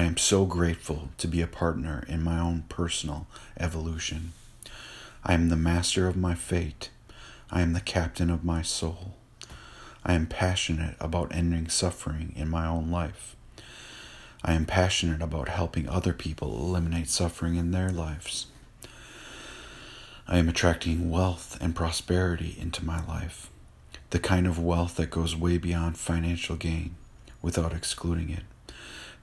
I am so grateful to be a partner in my own personal evolution. I am the master of my fate. I am the captain of my soul. I am passionate about ending suffering in my own life. I am passionate about helping other people eliminate suffering in their lives. I am attracting wealth and prosperity into my life, the kind of wealth that goes way beyond financial gain without excluding it,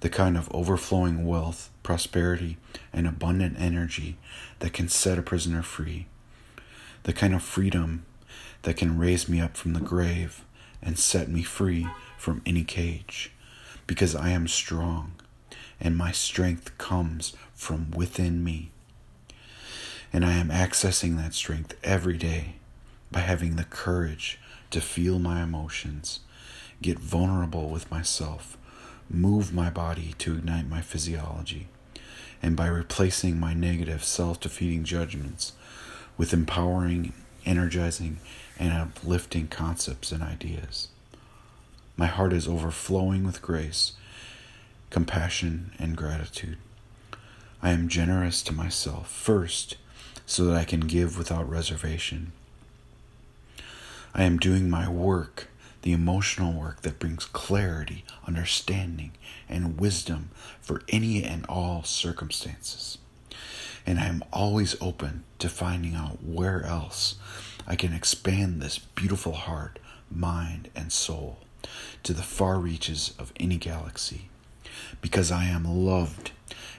the kind of overflowing wealth, prosperity, and abundant energy that can set a prisoner free, the kind of freedom that can raise me up from the grave and set me free from any cage because I am strong and my strength comes from within me. And I am accessing that strength every day by having the courage to feel my emotions, get vulnerable with myself, move my body to ignite my physiology, and by replacing my negative, self defeating judgments with empowering, energizing, and uplifting concepts and ideas. My heart is overflowing with grace, compassion, and gratitude. I am generous to myself first so that I can give without reservation. I am doing my work, the emotional work that brings clarity, understanding, and wisdom for any and all circumstances. And I am always open to finding out where else I can expand this beautiful heart, mind, and soul to the far reaches of any galaxy, because I am loved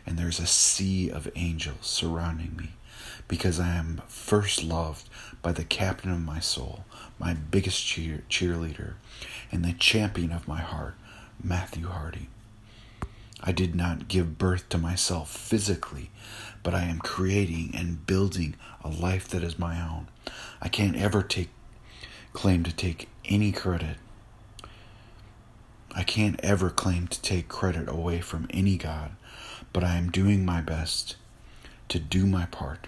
and there's a sea of angels surrounding me, because I am first loved by the captain of my soul, my biggest cheer- cheerleader, and the champion of my heart, Matthew Hardy. I did not give birth to myself physically, but I am creating and building a life that is my own. I can't ever take claim to take any credit I can't ever claim to take credit away from any God, but I am doing my best to do my part,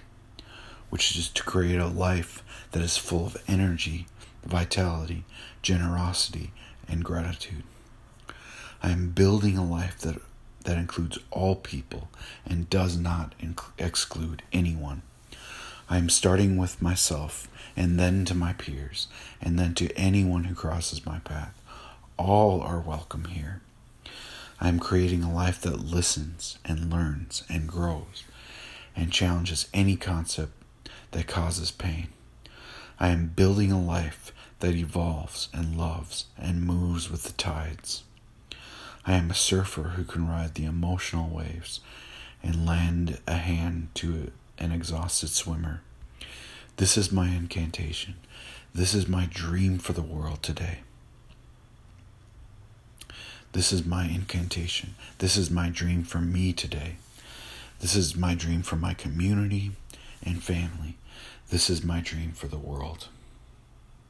which is to create a life that is full of energy, vitality, generosity, and gratitude. I am building a life that, that includes all people and does not inc- exclude anyone. I am starting with myself and then to my peers and then to anyone who crosses my path. All are welcome here. I am creating a life that listens and learns and grows and challenges any concept that causes pain. I am building a life that evolves and loves and moves with the tides. I am a surfer who can ride the emotional waves and lend a hand to an exhausted swimmer. This is my incantation. This is my dream for the world today. This is my incantation. This is my dream for me today. This is my dream for my community and family. This is my dream for the world.